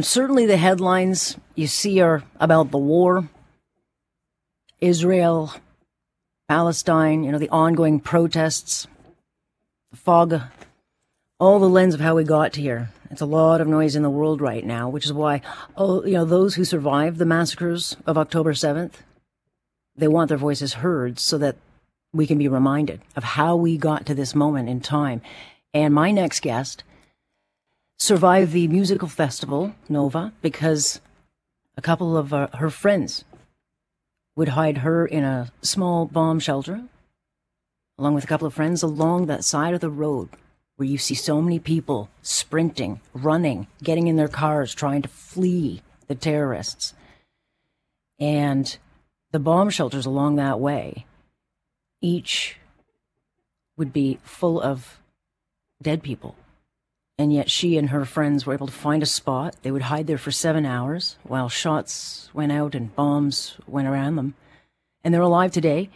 Certainly, the headlines you see are about the war, Israel, Palestine, you know, the ongoing protests, the fog, all the lens of how we got here. It's a lot of noise in the world right now, which is why, oh, you know, those who survived the massacres of October 7th, they want their voices heard so that we can be reminded of how we got to this moment in time. And my next guest survived the musical festival, Nova, because a couple of uh, her friends would hide her in a small bomb shelter, along with a couple of friends, along that side of the road where you see so many people sprinting, running, getting in their cars, trying to flee the terrorists. And the bomb shelters along that way, each would be full of dead people and yet she and her friends were able to find a spot. They would hide there for seven hours while shots went out and bombs went around them. And they're alive today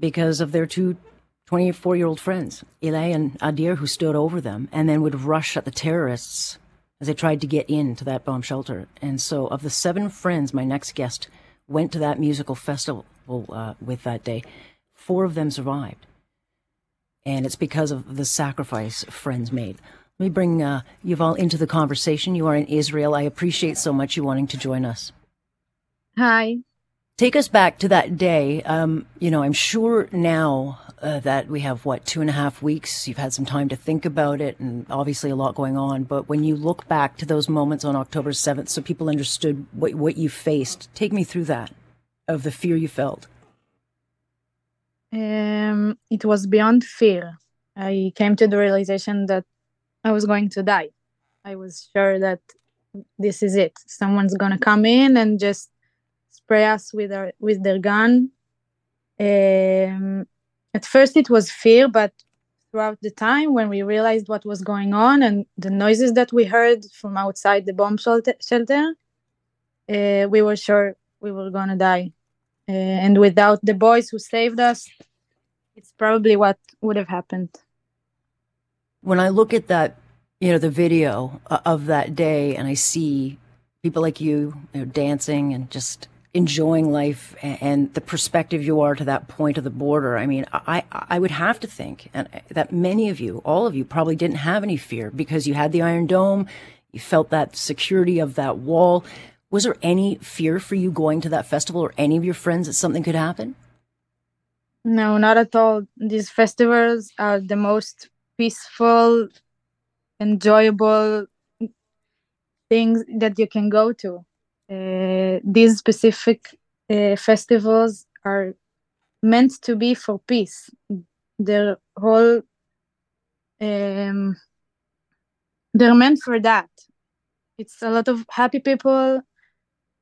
because of their two 24 year old friends, Ilay and Adir, who stood over them and then would rush at the terrorists as they tried to get into that bomb shelter. And so, of the seven friends my next guest went to that musical festival uh, with that day, four of them survived. And it's because of the sacrifice friends made. Let me bring uh, Yuval into the conversation. You are in Israel. I appreciate so much you wanting to join us. Hi. Take us back to that day. Um, you know, I'm sure now uh, that we have, what, two and a half weeks, you've had some time to think about it and obviously a lot going on. But when you look back to those moments on October 7th, so people understood what, what you faced, take me through that of the fear you felt. Um, it was beyond fear. I came to the realization that I was going to die. I was sure that this is it. Someone's gonna come in and just spray us with our with their gun. Um, at first, it was fear, but throughout the time, when we realized what was going on and the noises that we heard from outside the bomb shelter, uh, we were sure we were gonna die. Uh, and without the boys who saved us, it's probably what would have happened when I look at that, you know, the video uh, of that day and I see people like you, you know, dancing and just enjoying life and the perspective you are to that point of the border. I mean, I, I would have to think uh, that many of you, all of you probably didn't have any fear because you had the Iron Dome. You felt that security of that wall. Was there any fear for you going to that festival or any of your friends that something could happen? No, not at all. These festivals are the most peaceful, enjoyable things that you can go to. Uh, these specific uh, festivals are meant to be for peace. They're whole, um, they're meant for that. It's a lot of happy people.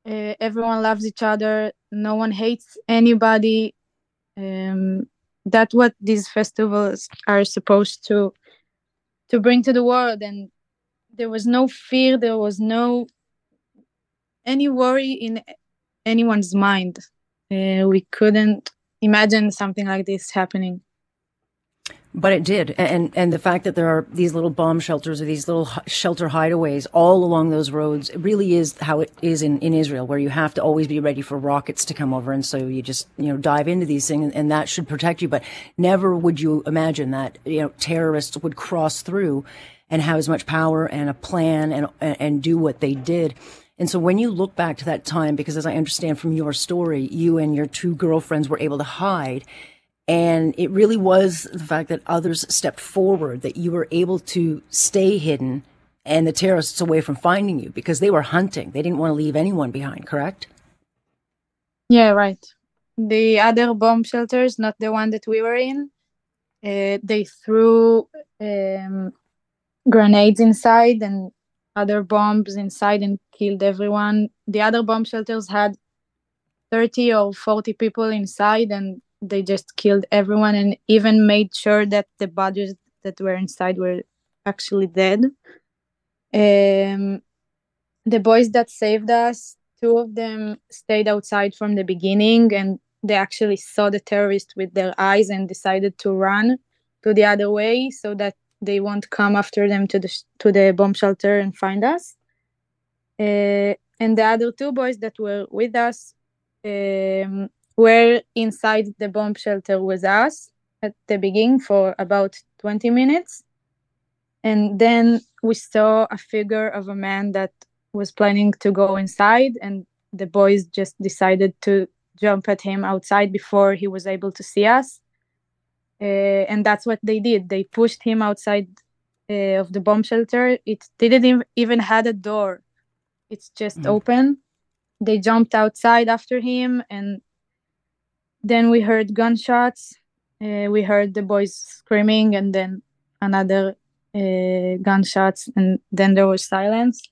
Uh, everyone loves each other. No one hates anybody. Um, that's what these festivals are supposed to to bring to the world. And there was no fear there was no any worry in anyone's mind. Uh, we couldn't imagine something like this happening but it did, and and the fact that there are these little bomb shelters or these little shelter hideaways all along those roads it really is how it is in, in Israel, where you have to always be ready for rockets to come over, and so you just you know dive into these things, and that should protect you. But never would you imagine that you know terrorists would cross through and have as much power and a plan and and do what they did. And so when you look back to that time, because as I understand from your story, you and your two girlfriends were able to hide and it really was the fact that others stepped forward, that you were able to stay hidden and the terrorists away from finding you because they were hunting. They didn't want to leave anyone behind, correct? Yeah, right. The other bomb shelters, not the one that we were in, uh, they threw um, grenades inside and other bombs inside and killed everyone. The other bomb shelters had 30 or 40 people inside and they just killed everyone and even made sure that the bodies that were inside were actually dead. Um, the boys that saved us, two of them stayed outside from the beginning and they actually saw the terrorists with their eyes and decided to run to the other way so that they won't come after them to the to the bomb shelter and find us. uh, and the other two boys that were with us um, were inside the bomb shelter with us at the beginning for about 20 minutes. And then we saw a figure of a man that was planning to go inside, and the boys just decided to jump at him outside before he was able to see us. Uh, and that's what they did. They pushed him outside uh, of the bomb shelter. It didn't even had a door. It's just mm. open. They jumped outside after him, and then we heard gunshots. Uh, we heard the boys screaming, and then another uh, gunshots, and then there was silence.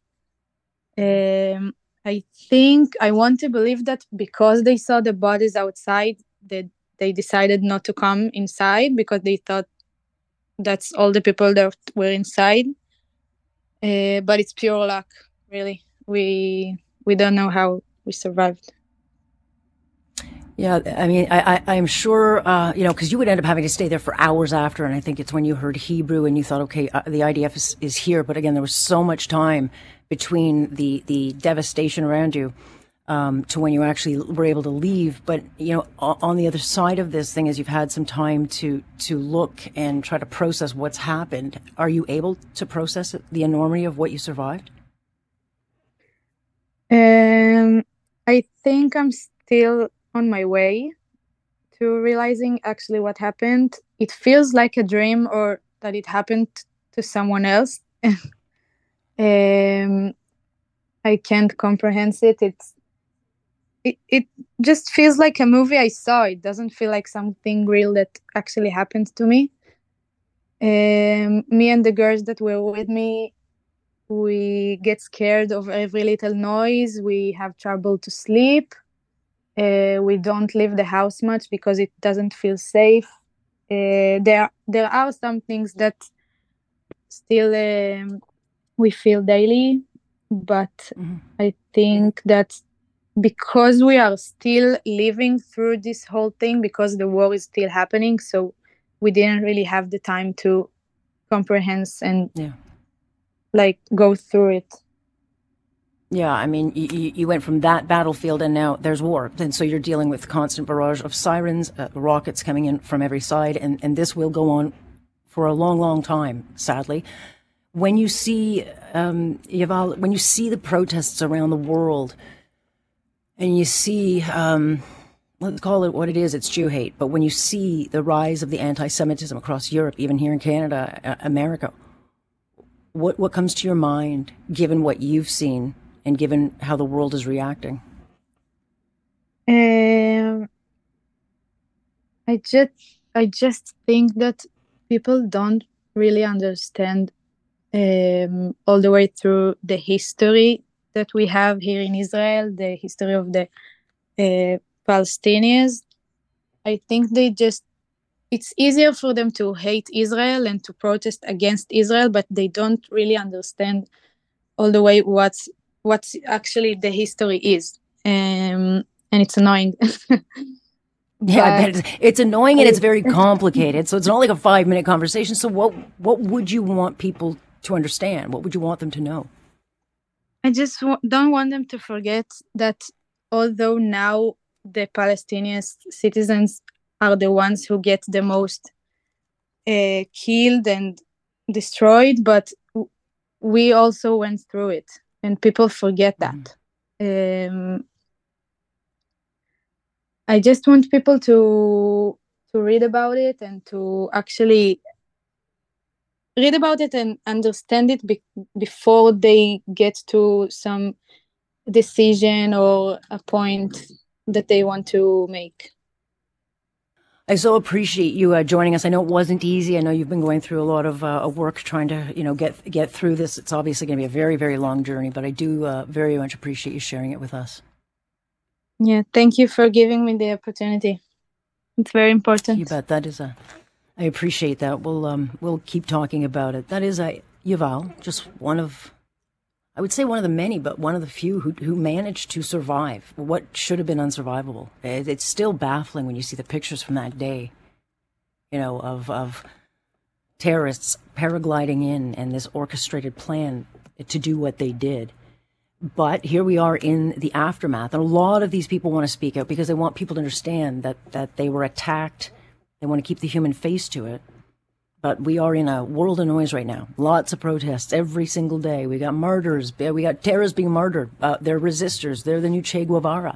Um, I think I want to believe that because they saw the bodies outside, that they decided not to come inside because they thought that's all the people that were inside. Uh, but it's pure luck, really. We we don't know how we survived. Yeah, I mean, I, I, am sure, uh, you know, because you would end up having to stay there for hours after, and I think it's when you heard Hebrew and you thought, okay, uh, the IDF is, is here, but again, there was so much time between the the devastation around you um, to when you actually were able to leave. But you know, on the other side of this thing, as you've had some time to to look and try to process what's happened, are you able to process the enormity of what you survived? Um, I think I'm still on my way to realizing actually what happened. It feels like a dream or that it happened to someone else. um, I can't comprehend it. It's it, it just feels like a movie I saw. It doesn't feel like something real that actually happened to me. Um, me and the girls that were with me, we get scared of every little noise. We have trouble to sleep. Uh, we don't leave the house much because it doesn't feel safe. Uh, there, there are some things that still um, we feel daily, but mm-hmm. I think that because we are still living through this whole thing, because the war is still happening, so we didn't really have the time to comprehend and yeah. like go through it. Yeah, I mean, you, you, went from that battlefield and now there's war. And so you're dealing with constant barrage of sirens, uh, rockets coming in from every side, and, and this will go on for a long, long time, sadly when you see um, Yuval, when you see the protests around the world, and you see, um, let's call it what it is, it's Jew hate. But when you see the rise of the anti-Semitism across Europe, even here in Canada, uh, America, what what comes to your mind, given what you've seen and given how the world is reacting? Um, I just I just think that people don't really understand um, all the way through the history that we have here in Israel, the history of the uh, Palestinians. I think they just it's easier for them to hate Israel and to protest against Israel, but they don't really understand all the way what's what's actually the history is, um, and it's annoying. yeah, it's, it's annoying and it's very complicated. So it's not like a five minute conversation. So what what would you want people to understand? What would you want them to know? I just w- don't want them to forget that although now the Palestinian citizens are the ones who get the most uh, killed and destroyed, but we also went through it, and people forget that. Mm. Um, I just want people to to read about it and to actually read about it and understand it be- before they get to some decision or a point that they want to make. I so appreciate you uh, joining us. I know it wasn't easy. I know you've been going through a lot of uh, work trying to, you know, get get through this. It's obviously going to be a very, very long journey, but I do uh, very much appreciate you sharing it with us. Yeah, thank you for giving me the opportunity. It's very important. You bet. That is a I appreciate that. We'll um, we'll keep talking about it. That is a Yuval, just one of, I would say one of the many, but one of the few who who managed to survive what should have been unsurvivable. It, it's still baffling when you see the pictures from that day, you know, of of terrorists paragliding in and this orchestrated plan to do what they did. But here we are in the aftermath, and a lot of these people want to speak out because they want people to understand that that they were attacked. They want to keep the human face to it. But we are in a world of noise right now. Lots of protests every single day. We got murders. We got terrorists being murdered. Uh, they're resisters. They're the new Che Guevara.